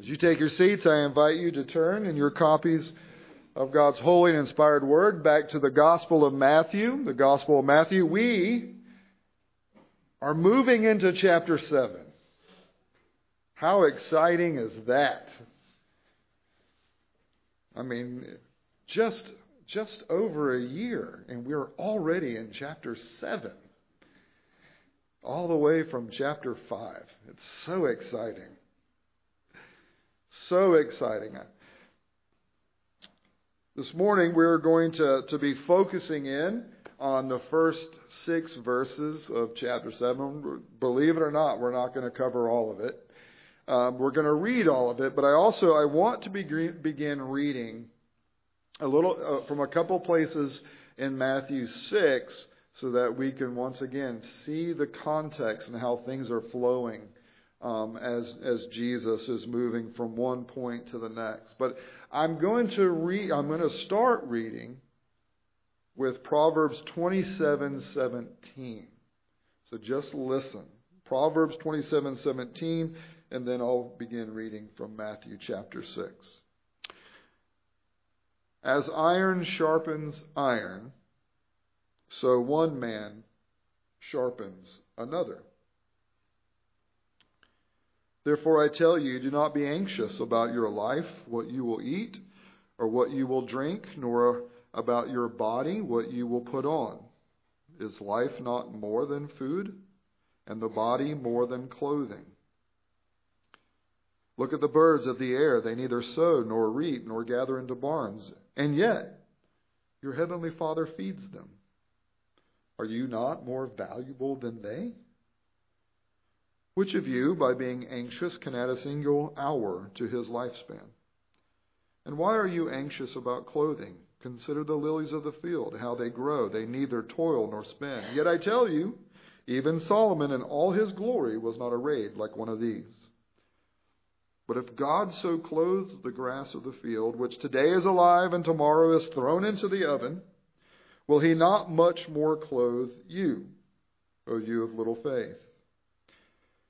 As you take your seats, I invite you to turn in your copies of God's holy and inspired word back to the Gospel of Matthew. The Gospel of Matthew. We are moving into chapter 7. How exciting is that? I mean, just just over a year and we're already in chapter 7. All the way from chapter 5. It's so exciting. So exciting. This morning we're going to, to be focusing in on the first six verses of chapter 7. Believe it or not, we're not going to cover all of it. Um, we're going to read all of it, but I also I want to be, begin reading a little uh, from a couple places in Matthew 6 so that we can once again see the context and how things are flowing um, as as Jesus is moving from one point to the next. But I'm going to read. I'm going to start reading with Proverbs 27:17. So just listen. Proverbs 27:17, and then I'll begin reading from Matthew chapter 6. As iron sharpens iron, so one man sharpens another. Therefore, I tell you, do not be anxious about your life, what you will eat, or what you will drink, nor about your body, what you will put on. Is life not more than food, and the body more than clothing? Look at the birds of the air. They neither sow, nor reap, nor gather into barns, and yet your heavenly Father feeds them. Are you not more valuable than they? Which of you, by being anxious, can add a single hour to his lifespan? And why are you anxious about clothing? Consider the lilies of the field, how they grow. They neither toil nor spin. Yet I tell you, even Solomon in all his glory was not arrayed like one of these. But if God so clothes the grass of the field, which today is alive and tomorrow is thrown into the oven, will he not much more clothe you, O you of little faith?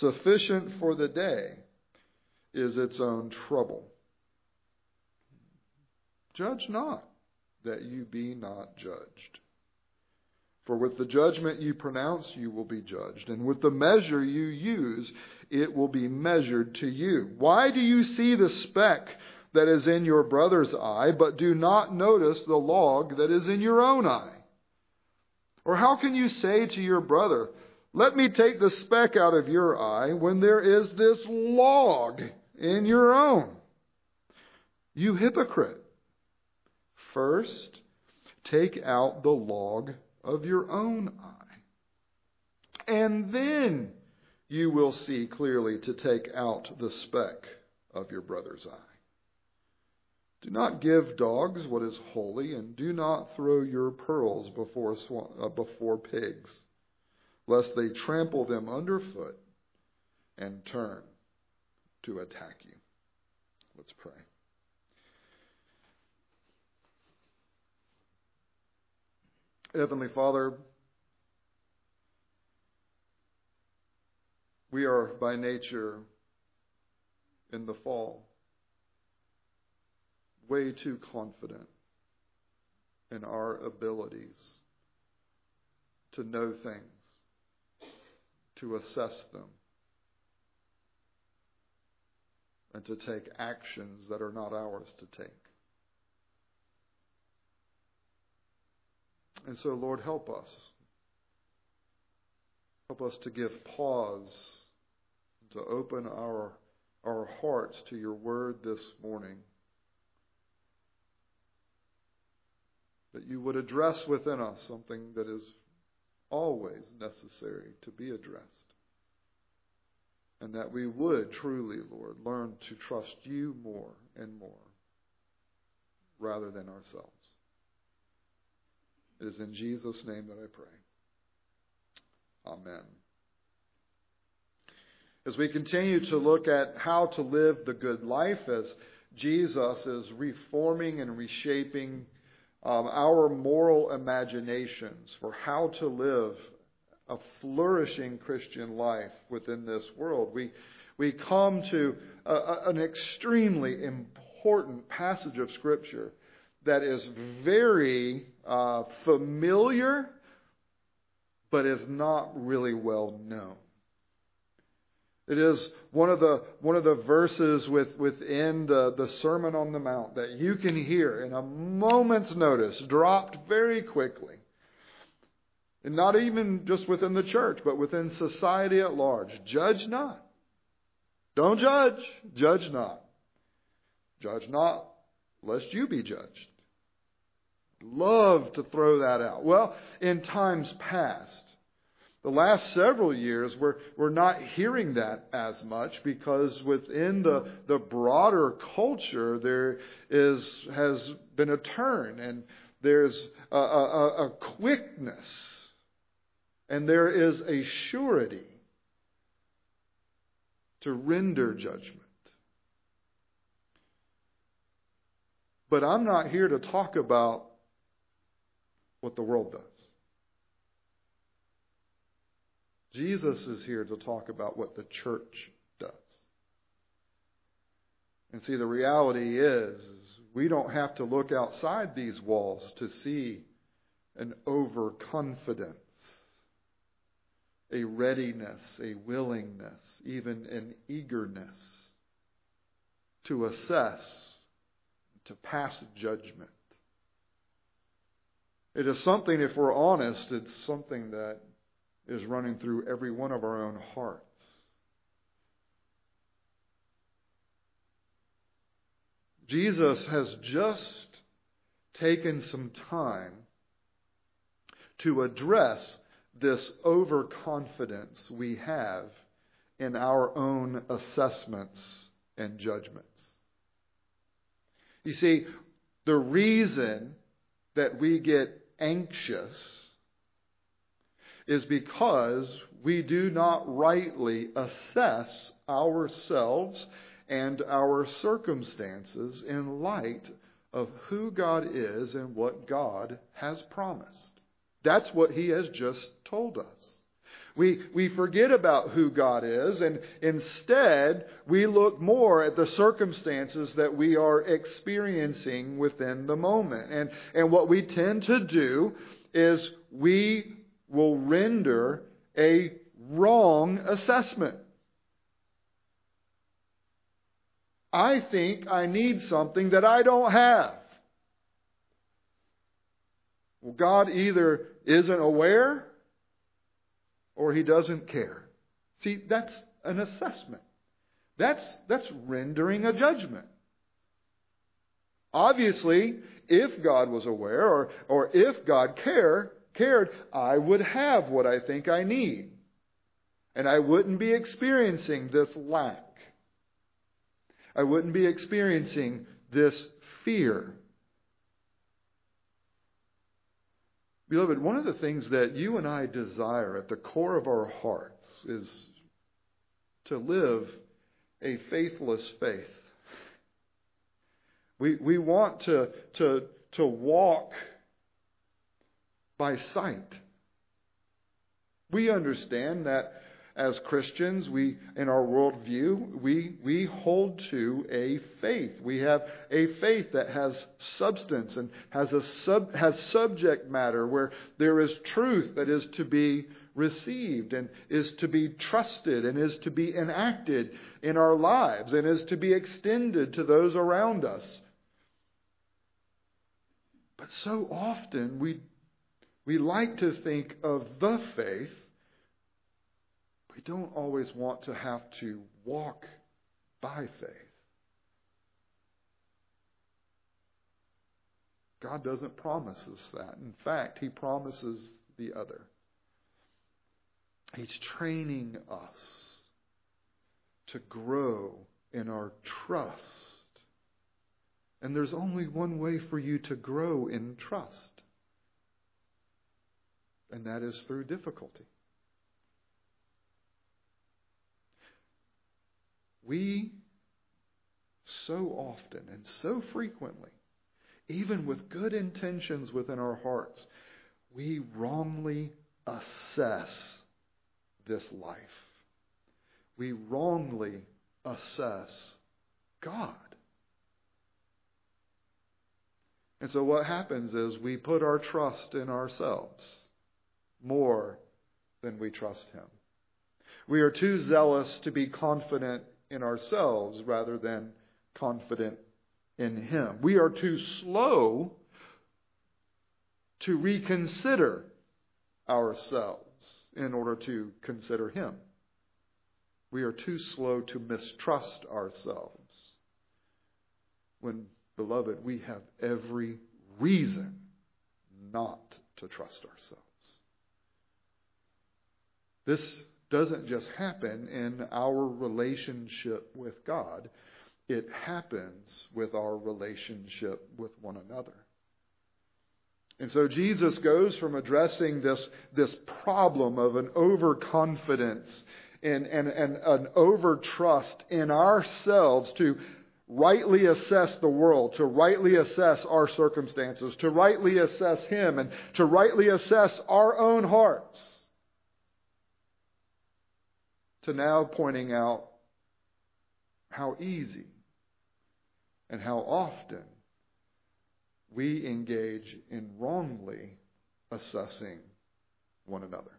Sufficient for the day is its own trouble. Judge not, that you be not judged. For with the judgment you pronounce, you will be judged, and with the measure you use, it will be measured to you. Why do you see the speck that is in your brother's eye, but do not notice the log that is in your own eye? Or how can you say to your brother, let me take the speck out of your eye when there is this log in your own. You hypocrite. First, take out the log of your own eye, and then you will see clearly to take out the speck of your brother's eye. Do not give dogs what is holy, and do not throw your pearls before, uh, before pigs lest they trample them underfoot and turn to attack you. Let's pray. Heavenly Father, we are by nature in the fall way too confident in our abilities to know things to assess them and to take actions that are not ours to take. And so, Lord, help us. Help us to give pause, to open our, our hearts to your word this morning. That you would address within us something that is always necessary to be addressed. And that we would truly, Lord, learn to trust you more and more rather than ourselves. It is in Jesus' name that I pray. Amen. As we continue to look at how to live the good life, as Jesus is reforming and reshaping um, our moral imaginations for how to live a flourishing Christian life within this world, we, we come to a, a, an extremely important passage of Scripture that is very uh, familiar, but is not really well known. It is one of the one of the verses with, within the, the Sermon on the Mount that you can hear in a moment's notice, dropped very quickly. And not even just within the church, but within society at large. Judge not. Don't judge. Judge not. Judge not, lest you be judged. Love to throw that out. Well, in times past, the last several years, we're, we're not hearing that as much because within the, the broader culture, there is, has been a turn and there's a, a, a quickness and there is a surety to render judgment. But I'm not here to talk about what the world does. Jesus is here to talk about what the church does. And see, the reality is, is we don't have to look outside these walls to see an overconfidence, a readiness, a willingness, even an eagerness to assess, to pass judgment. It is something, if we're honest, it's something that is running through every one of our own hearts. Jesus has just taken some time to address this overconfidence we have in our own assessments and judgments. You see, the reason that we get anxious is because we do not rightly assess ourselves and our circumstances in light of who God is and what God has promised. That's what He has just told us. We, we forget about who God is, and instead we look more at the circumstances that we are experiencing within the moment. And, and what we tend to do is we will render a wrong assessment. I think I need something that I don't have. Well, God either isn't aware or he doesn't care. See, that's an assessment. That's, that's rendering a judgment. Obviously, if God was aware or, or if God cared, cared, I would have what I think I need. And I wouldn't be experiencing this lack. I wouldn't be experiencing this fear. Beloved, one of the things that you and I desire at the core of our hearts is to live a faithless faith. We, we want to, to, to walk by sight. We understand that as Christians, we, in our worldview, we, we hold to a faith. We have a faith that has substance and has, a sub, has subject matter where there is truth that is to be received and is to be trusted and is to be enacted in our lives and is to be extended to those around us. But so often we we like to think of the faith. We don't always want to have to walk by faith. God doesn't promise us that. In fact, He promises the other. He's training us to grow in our trust. And there's only one way for you to grow in trust, and that is through difficulty. We so often and so frequently, even with good intentions within our hearts, we wrongly assess this life. We wrongly assess God. And so what happens is we put our trust in ourselves more than we trust Him. We are too zealous to be confident in ourselves rather than confident in Him. We are too slow to reconsider ourselves in order to consider Him. We are too slow to mistrust ourselves. When, beloved, we have every reason not to trust ourselves. This doesn't just happen in our relationship with God, it happens with our relationship with one another. And so Jesus goes from addressing this, this problem of an overconfidence and, and, and an overtrust in ourselves to rightly assess the world, to rightly assess our circumstances, to rightly assess Him, and to rightly assess our own hearts, to now pointing out how easy and how often we engage in wrongly assessing one another.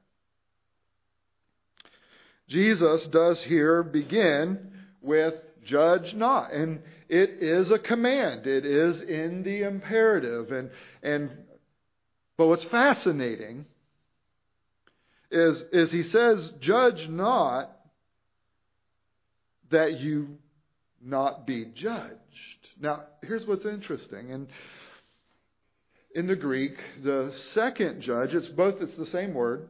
Jesus does here begin with judge not. And it is a command. It is in the imperative. And, and, but what's fascinating is, is he says, judge not that you not be judged. Now, here's what's interesting. And in the Greek, the second judge, it's both, it's the same word.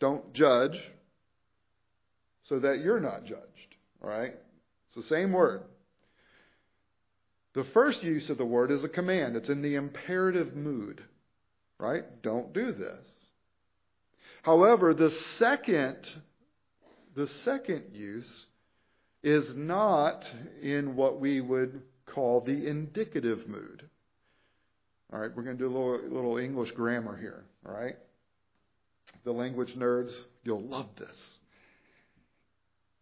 Don't judge so that you're not judged. All right? It's the same word. The first use of the word is a command. It's in the imperative mood. Right? Don't do this. However, the second the second use is not in what we would call the indicative mood. All right, we're going to do a little, little English grammar here. All right? The language nerds, you'll love this.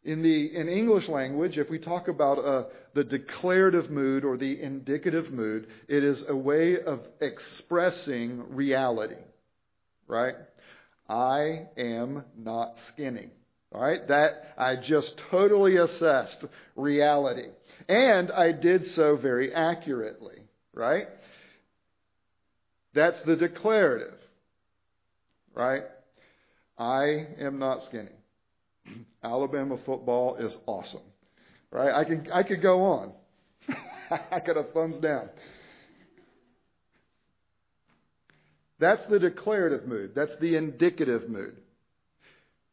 In the in English language, if we talk about uh, the declarative mood or the indicative mood, it is a way of expressing reality, right? I am not skinny. All right, that I just totally assessed reality, and I did so very accurately, right? That's the declarative, right? I am not skinny. Alabama football is awesome, right? I can I could go on. I could have thumbs down. That's the declarative mood. That's the indicative mood.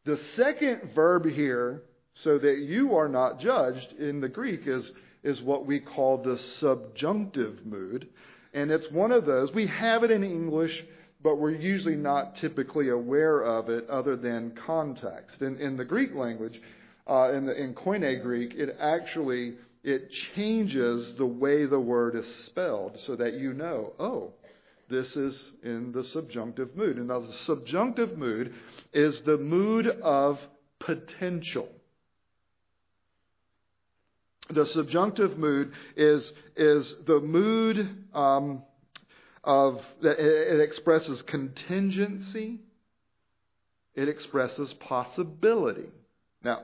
The second verb here, so that you are not judged in the Greek, is, is what we call the subjunctive mood. And it's one of those. We have it in English but we're usually not typically aware of it other than context. In, in the Greek language, uh, in, the, in Koine Greek, it actually it changes the way the word is spelled so that you know, oh, this is in the subjunctive mood. And now the subjunctive mood is the mood of potential. The subjunctive mood is, is the mood um, of it expresses contingency, it expresses possibility. Now,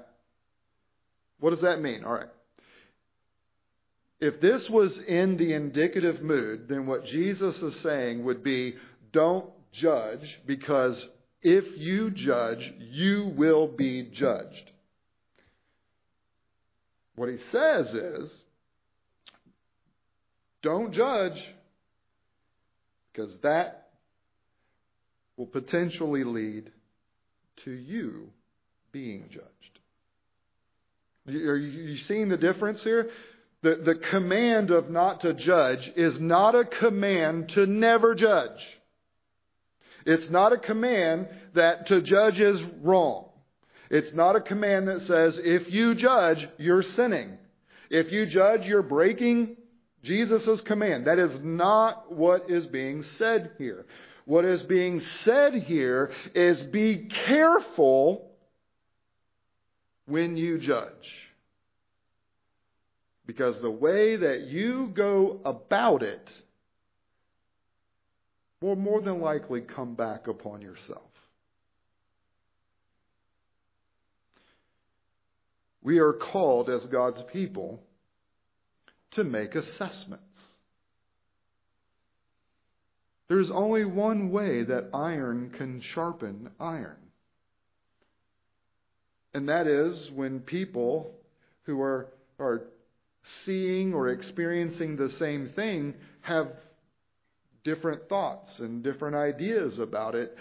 what does that mean? All right. If this was in the indicative mood, then what Jesus is saying would be don't judge because if you judge, you will be judged. What he says is don't judge because that will potentially lead to you being judged. Are you seeing the difference here? The, the command of not to judge is not a command to never judge. It's not a command that to judge is wrong. It's not a command that says if you judge, you're sinning. If you judge, you're breaking Jesus' command. That is not what is being said here. What is being said here is be careful when you judge. Because the way that you go about it will more than likely come back upon yourself. We are called as God's people to make assessments. There's only one way that iron can sharpen iron. And that is when people who are, are seeing or experiencing the same thing have different thoughts and different ideas about it.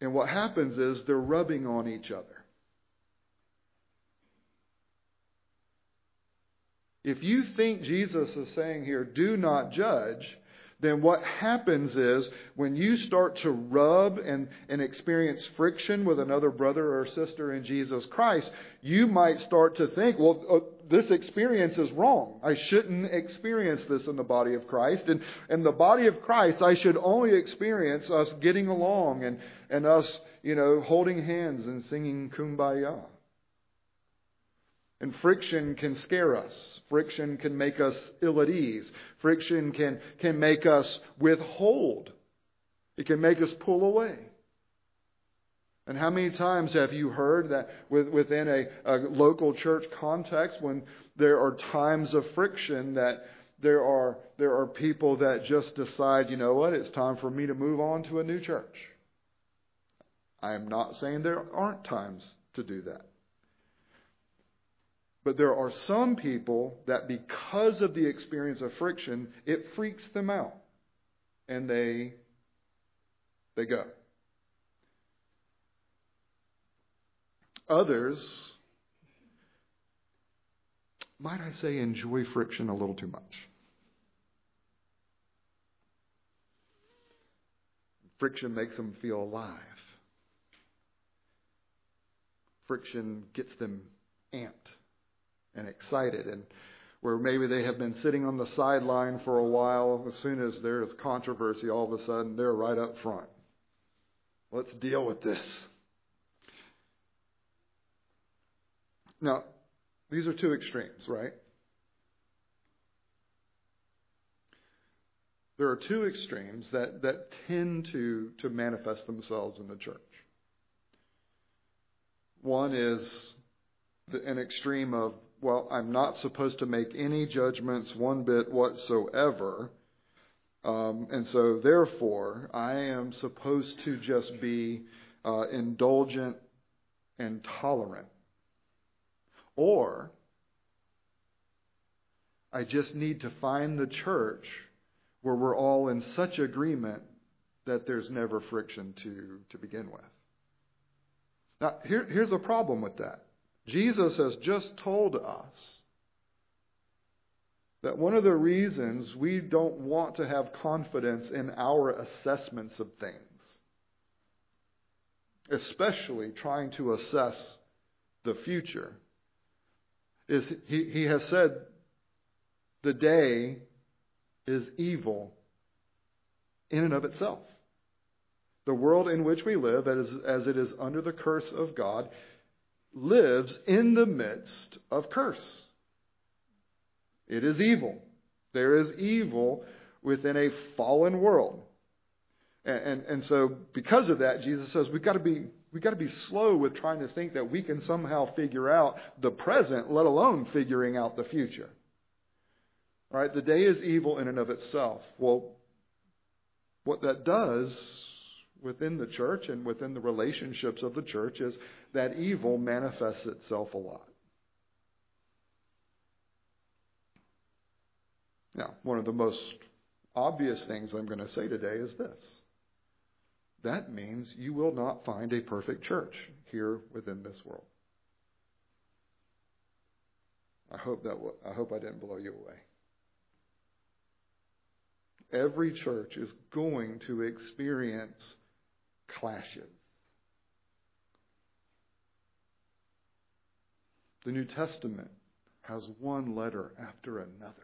And what happens is they're rubbing on each other. If you think Jesus is saying here, do not judge, then what happens is when you start to rub and, and experience friction with another brother or sister in Jesus Christ, you might start to think, well, uh, this experience is wrong. I shouldn't experience this in the body of Christ. And in the body of Christ, I should only experience us getting along and, and us, you know, holding hands and singing kumbaya. And friction can scare us. Friction can make us ill at ease. Friction can, can make us withhold. It can make us pull away. And how many times have you heard that within a, a local church context, when there are times of friction, that there are, there are people that just decide, you know what, it's time for me to move on to a new church? I am not saying there aren't times to do that. But there are some people that because of the experience of friction, it freaks them out. And they they go. Others might I say enjoy friction a little too much. Friction makes them feel alive. Friction gets them amped and excited. And where maybe they have been sitting on the sideline for a while as soon as there is controversy all of a sudden they're right up front. Let's deal with this. Now these are two extremes right? There are two extremes that, that tend to, to manifest themselves in the church. One is an extreme of well, I'm not supposed to make any judgments one bit whatsoever. Um, and so, therefore, I am supposed to just be uh, indulgent and tolerant. Or, I just need to find the church where we're all in such agreement that there's never friction to, to begin with. Now, here, here's a problem with that. Jesus has just told us that one of the reasons we don't want to have confidence in our assessments of things, especially trying to assess the future, is he, he has said the day is evil in and of itself. The world in which we live, as, as it is under the curse of God, lives in the midst of curse. It is evil. There is evil within a fallen world. And, and, and so, because of that, Jesus says we've got to be we've got to be slow with trying to think that we can somehow figure out the present, let alone figuring out the future. Right? The day is evil in and of itself. Well, what that does within the church and within the relationships of the church is that evil manifests itself a lot. Now, one of the most obvious things I'm going to say today is this. That means you will not find a perfect church here within this world. I hope that I hope I didn't blow you away. Every church is going to experience clashes. The New Testament has one letter after another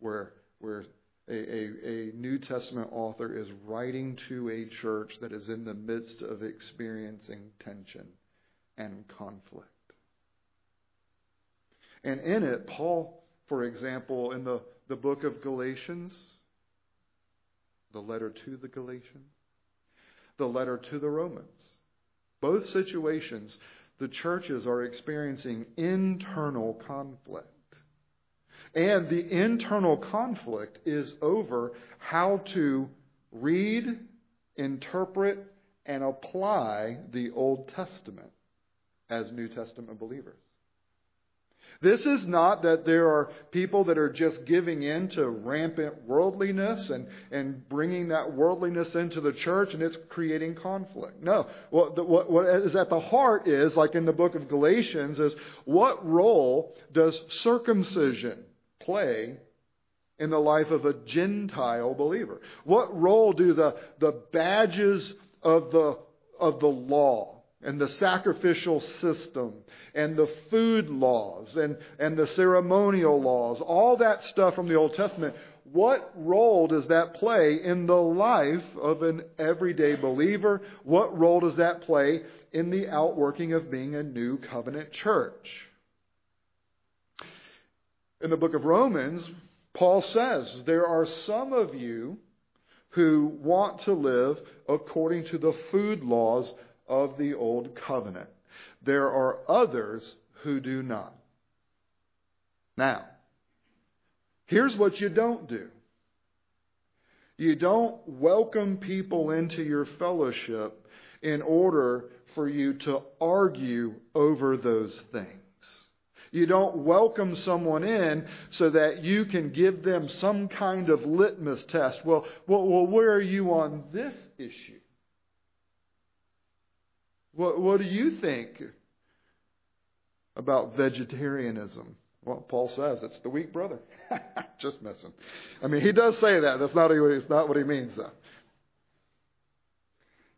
where, where a, a, a, New Testament author is writing to a church that is in the midst of experiencing tension and conflict. And in it, Paul, for example, in the, the book of Galatians, the letter to the Galatians, the letter to the Romans, both situations, the churches are experiencing internal conflict. And the internal conflict is over how to read, interpret, and apply the Old Testament as New Testament believers. This is not that there are people that are just giving in to rampant worldliness and, and bringing that worldliness into the church and it's creating conflict. No. What, what, what is at the heart is, like in the book of Galatians, is what role does circumcision play in the life of a Gentile believer? What role do the, the badges of the, of the law and the sacrificial system and the food laws and, and the ceremonial laws, all that stuff from the Old Testament, what role does that play in the life of an everyday believer? What role does that play in the outworking of being a new covenant church? In the book of Romans, Paul says, There are some of you who want to live according to the food laws of the old covenant. There are others who do not. Now, here's what you don't do. You don't welcome people into your fellowship in order for you to argue over those things. You don't welcome someone in so that you can give them some kind of litmus test. Well, well, well where are you on this issue? What, what do you think about vegetarianism? Well, Paul says it's the weak brother. Just messing. I mean, he does say that. That's not, it's not what he means, though.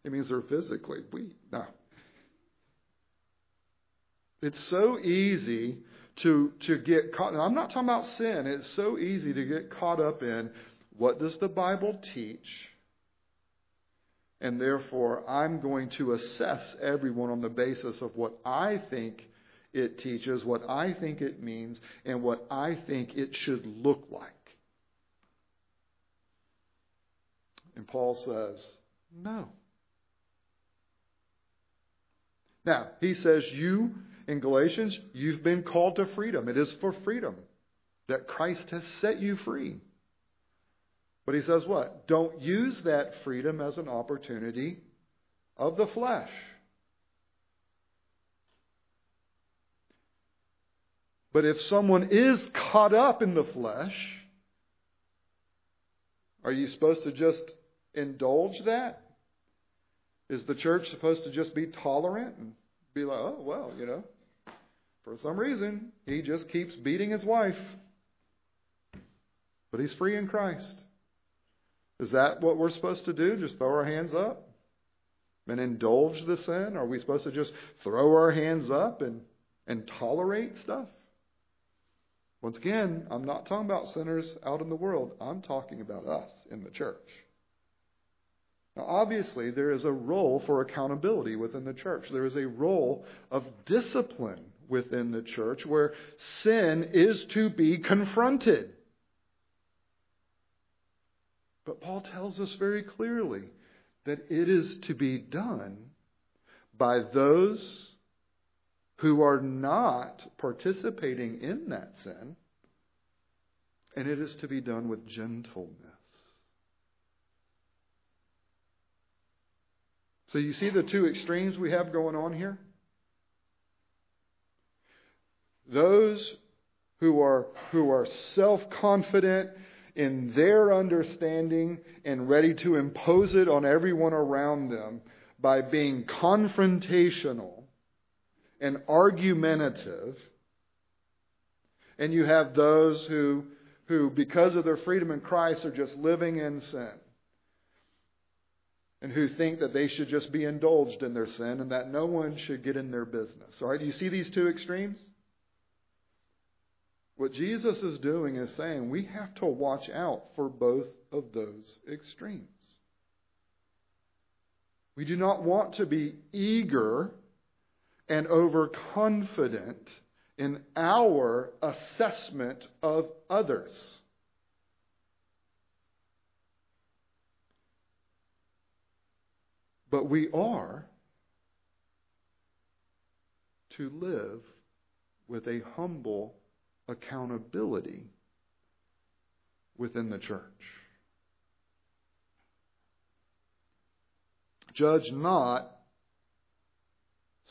He means they're physically weak. No. It's so easy to, to get caught. And I'm not talking about sin. It's so easy to get caught up in what does the Bible teach? And therefore, I'm going to assess everyone on the basis of what I think it teaches, what I think it means, and what I think it should look like. And Paul says, no. Now, he says, you, in Galatians, you've been called to freedom. It is for freedom that Christ has set you free. But he says what? Don't use that freedom as an opportunity of the flesh. But if someone is caught up in the flesh, are you supposed to just indulge that? Is the church supposed to just be tolerant and be like, oh, well, you know, for some reason, he just keeps beating his wife. But he's free in Christ. Is that what we're supposed to do? Just throw our hands up and indulge the sin? Are we supposed to just throw our hands up and, and tolerate stuff? Once again, I'm not talking about sinners out in the world. I'm talking about us in the church. Now, obviously, there is a role for accountability within the church. There is a role of discipline within the church where sin is to be confronted. But Paul tells us very clearly that it is to be done by those who are not participating in that sin, and it is to be done with gentleness. So you see the two extremes we have going on here? Those who are, who are self confident in their understanding and ready to impose it on everyone around them by being confrontational and argumentative and you have those who, who, because of their freedom in Christ, are just living in sin. And who think that they should just be indulged in their sin and that no one should get in their business. All right, do you see these two extremes? What Jesus is doing is saying we have to watch out for both of those extremes. We do not want to be eager and overconfident in our assessment of others. But we are to live with a humble accountability within the church. Judge not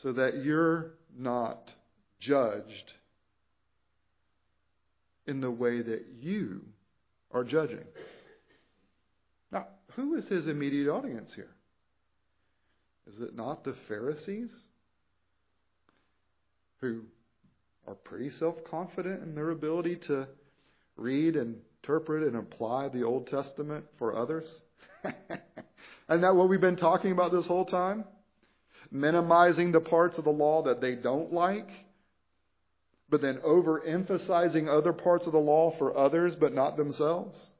so that you're not judged in the way that you are judging. Now, who is his immediate audience here? Is it not the Pharisees who are pretty self confident in their ability to read, and interpret, and apply the Old Testament for others? Isn't that what we've been talking about this whole time? Minimizing the parts of the law that they don't like, but then overemphasizing other parts of the law for others but not themselves?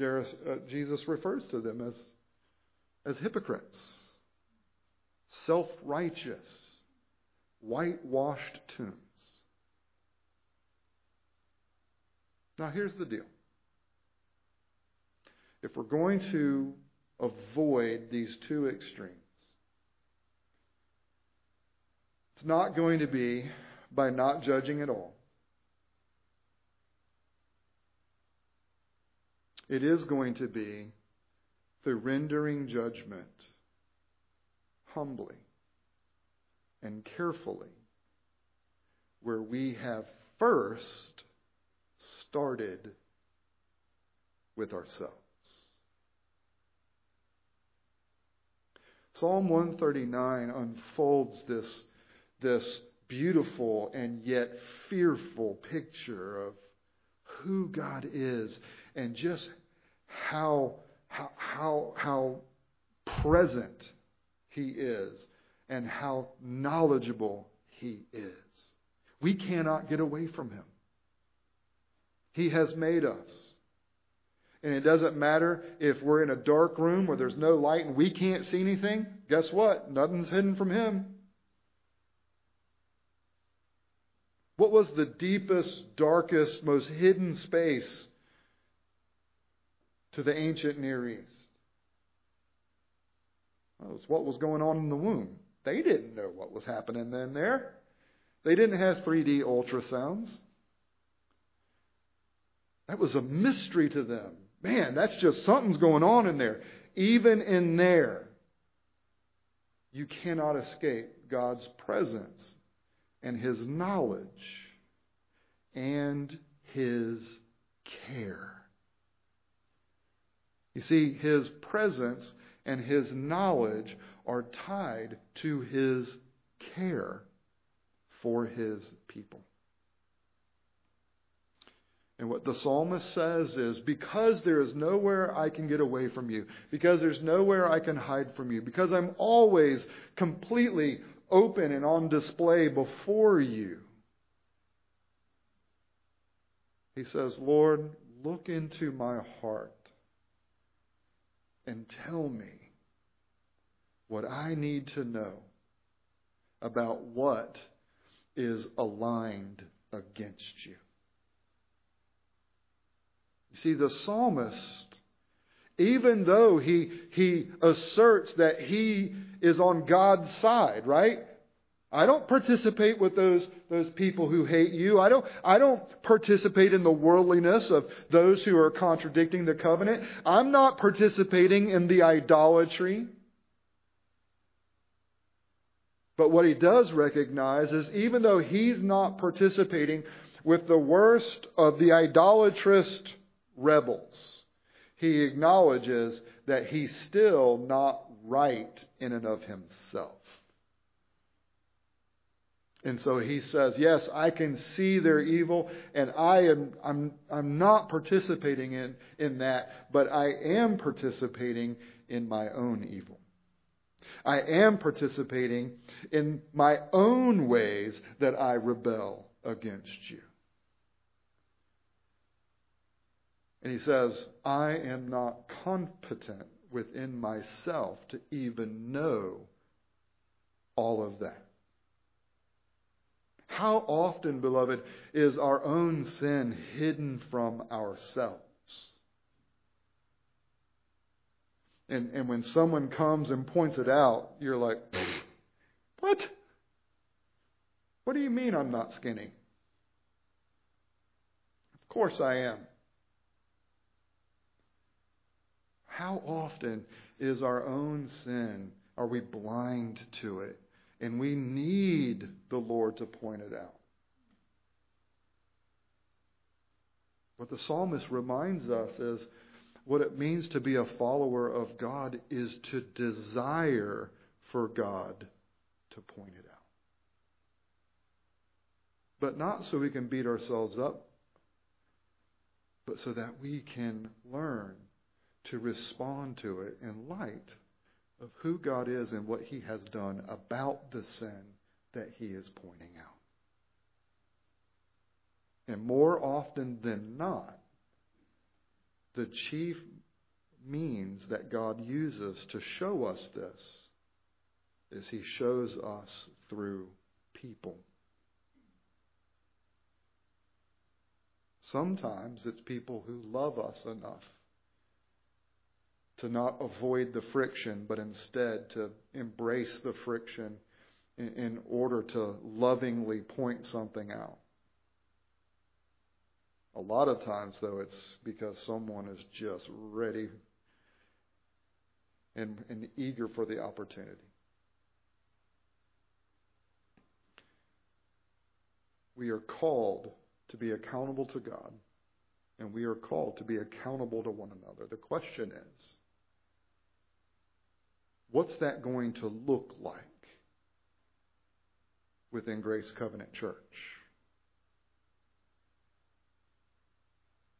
Uh, Jesus refers to them as, as hypocrites self righteous, whitewashed tombs. Now, here's the deal. If we're going to avoid these two extremes, it's not going to be by not judging at all. It is going to be the rendering judgment humbly and carefully, where we have first started with ourselves. Psalm 139 unfolds this, this beautiful and yet fearful picture of who God is and just how, how, how, how present he is and how knowledgeable He is. We cannot get away from Him. He has made us. And it doesn't matter if we're in a dark room where there's no light and we can't see anything. Guess what? Nothing's hidden from Him. What was the deepest, darkest, most hidden space to the ancient Near East? What was going on in the womb. They didn't know what was happening then there. They didn't have 3D ultrasounds. That was a mystery to them. Man, that's just something's going on in there. Even in there, you cannot escape God's presence and His knowledge and His care. You see, His presence and his knowledge are tied to his care for his people. And what the psalmist says is because there is nowhere I can get away from you, because there's nowhere I can hide from you, because I'm always completely open and on display before you. He says, Lord, look into my heart and tell me what I need to know about what is aligned against you. You see, the psalmist, even though he, he asserts that he is on God's side, right? I don't participate with those, those people who hate you. I don't, I don't participate in the worldliness of those who are contradicting the covenant. I'm not participating in the idolatry. But what he does recognize is even though he's not participating with the worst of the idolatrous rebels, he acknowledges that he's still not right in and of himself. And so he says, Yes, I can see their evil, and I am I'm I'm not participating in, in that, but I am participating in my own evil. I am participating in my own ways that I rebel against you. And he says, I am not competent within myself to even know all of that. How often, beloved, is our own sin hidden from ourselves? And, and when someone comes and points it out, you're like, what? What do you mean I'm not skinny? Of course I am. How often is our own sin, are we blind to it? And we need the Lord to point it out. What the psalmist reminds us is what it means to be a follower of God is to desire for God to point it out. But not so we can beat ourselves up, but so that we can learn to respond to it in light of who God is and what He has done about the sin that He is pointing out. And more often than not, the chief means that God uses to show us this is He shows us through people. Sometimes it's people who love us enough to not avoid the friction, but instead to embrace the friction in, in order to lovingly point something out. A lot of times, though, it's because someone is just ready and, and eager for the opportunity. We are called to be accountable to God, and we are called to be accountable to one another. The question is, what's that going to look like within Grace Covenant Church?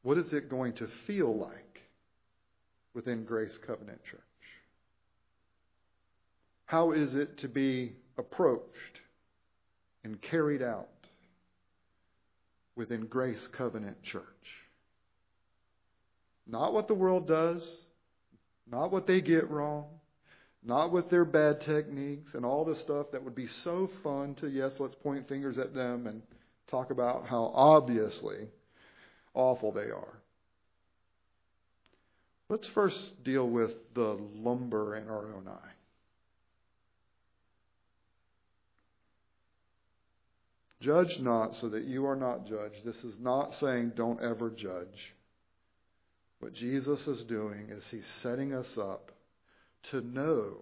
What is it going to feel like within Grace Covenant Church? How is it to be approached and carried out within Grace Covenant Church? Not what the world does, not what they get wrong, not with their bad techniques and all the stuff that would be so fun to, yes, let's point fingers at them and talk about how obviously awful they are. Let's first deal with the lumber in our own eye. Judge not so that you are not judged. This is not saying don't ever judge. What Jesus is doing is he's setting us up to know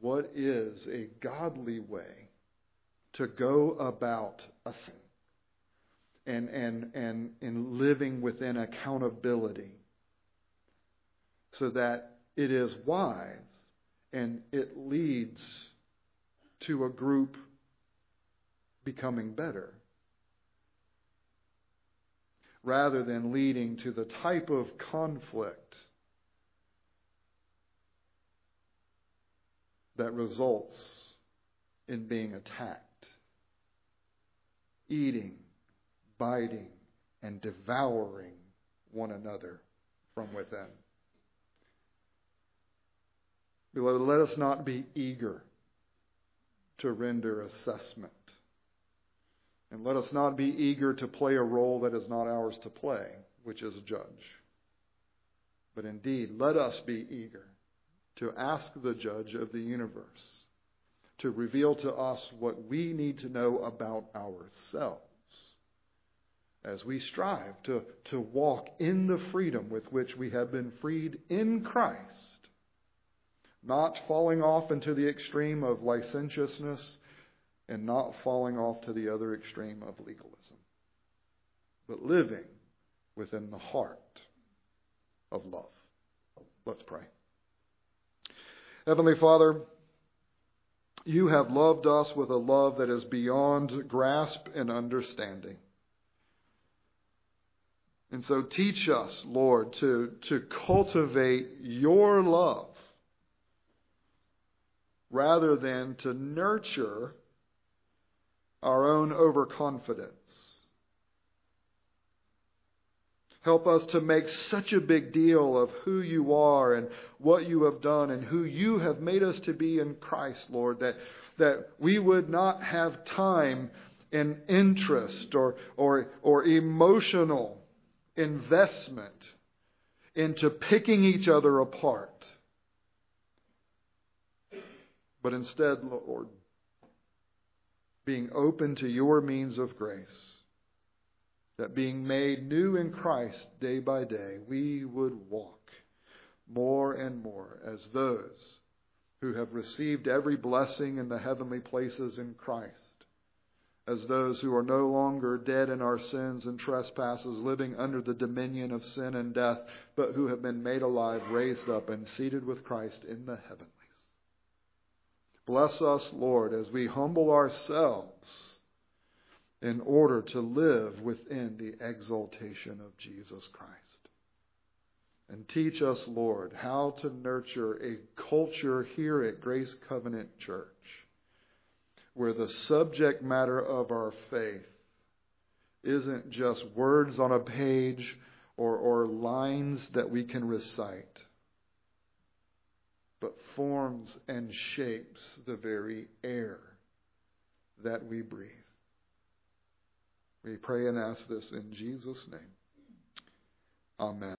what is a godly way to go about a sin and, and, and in living within accountability so that it is wise and it leads to a group becoming better rather than leading to the type of conflict that results in being attacked, eating, biting, and devouring one another from within. Beloved, let us not be eager to render assessment. And let us not be eager to play a role that is not ours to play, which is judge. But indeed, let us be eager to ask the judge of the universe to reveal to us what we need to know about ourselves as we strive to, to walk in the freedom with which we have been freed in Christ, not falling off into the extreme of licentiousness and not falling off to the other extreme of legalism, but living within the heart of love. Let's pray. Heavenly Father, You have loved us with a love that is beyond grasp and understanding. And so teach us, Lord, to, to cultivate your love rather than to nurture our own overconfidence. Help us to make such a big deal of who you are and what you have done and who you have made us to be in Christ, Lord, that, that we would not have time and interest or, or, or emotional investment into picking each other apart. But instead, Lord, being open to your means of grace that being made new in Christ day by day, we would walk more and more as those who have received every blessing in the heavenly places in Christ, as those who are no longer dead in our sins and trespasses, living under the dominion of sin and death, but who have been made alive, raised up, and seated with Christ in the heavenlies. Bless us, Lord, as we humble ourselves in order to live within the exaltation of Jesus Christ. And teach us, Lord, how to nurture a culture here at Grace Covenant Church where the subject matter of our faith isn't just words on a page or, or lines that we can recite, but forms and shapes the very air that we breathe. We pray and ask this in Jesus' name. Amen.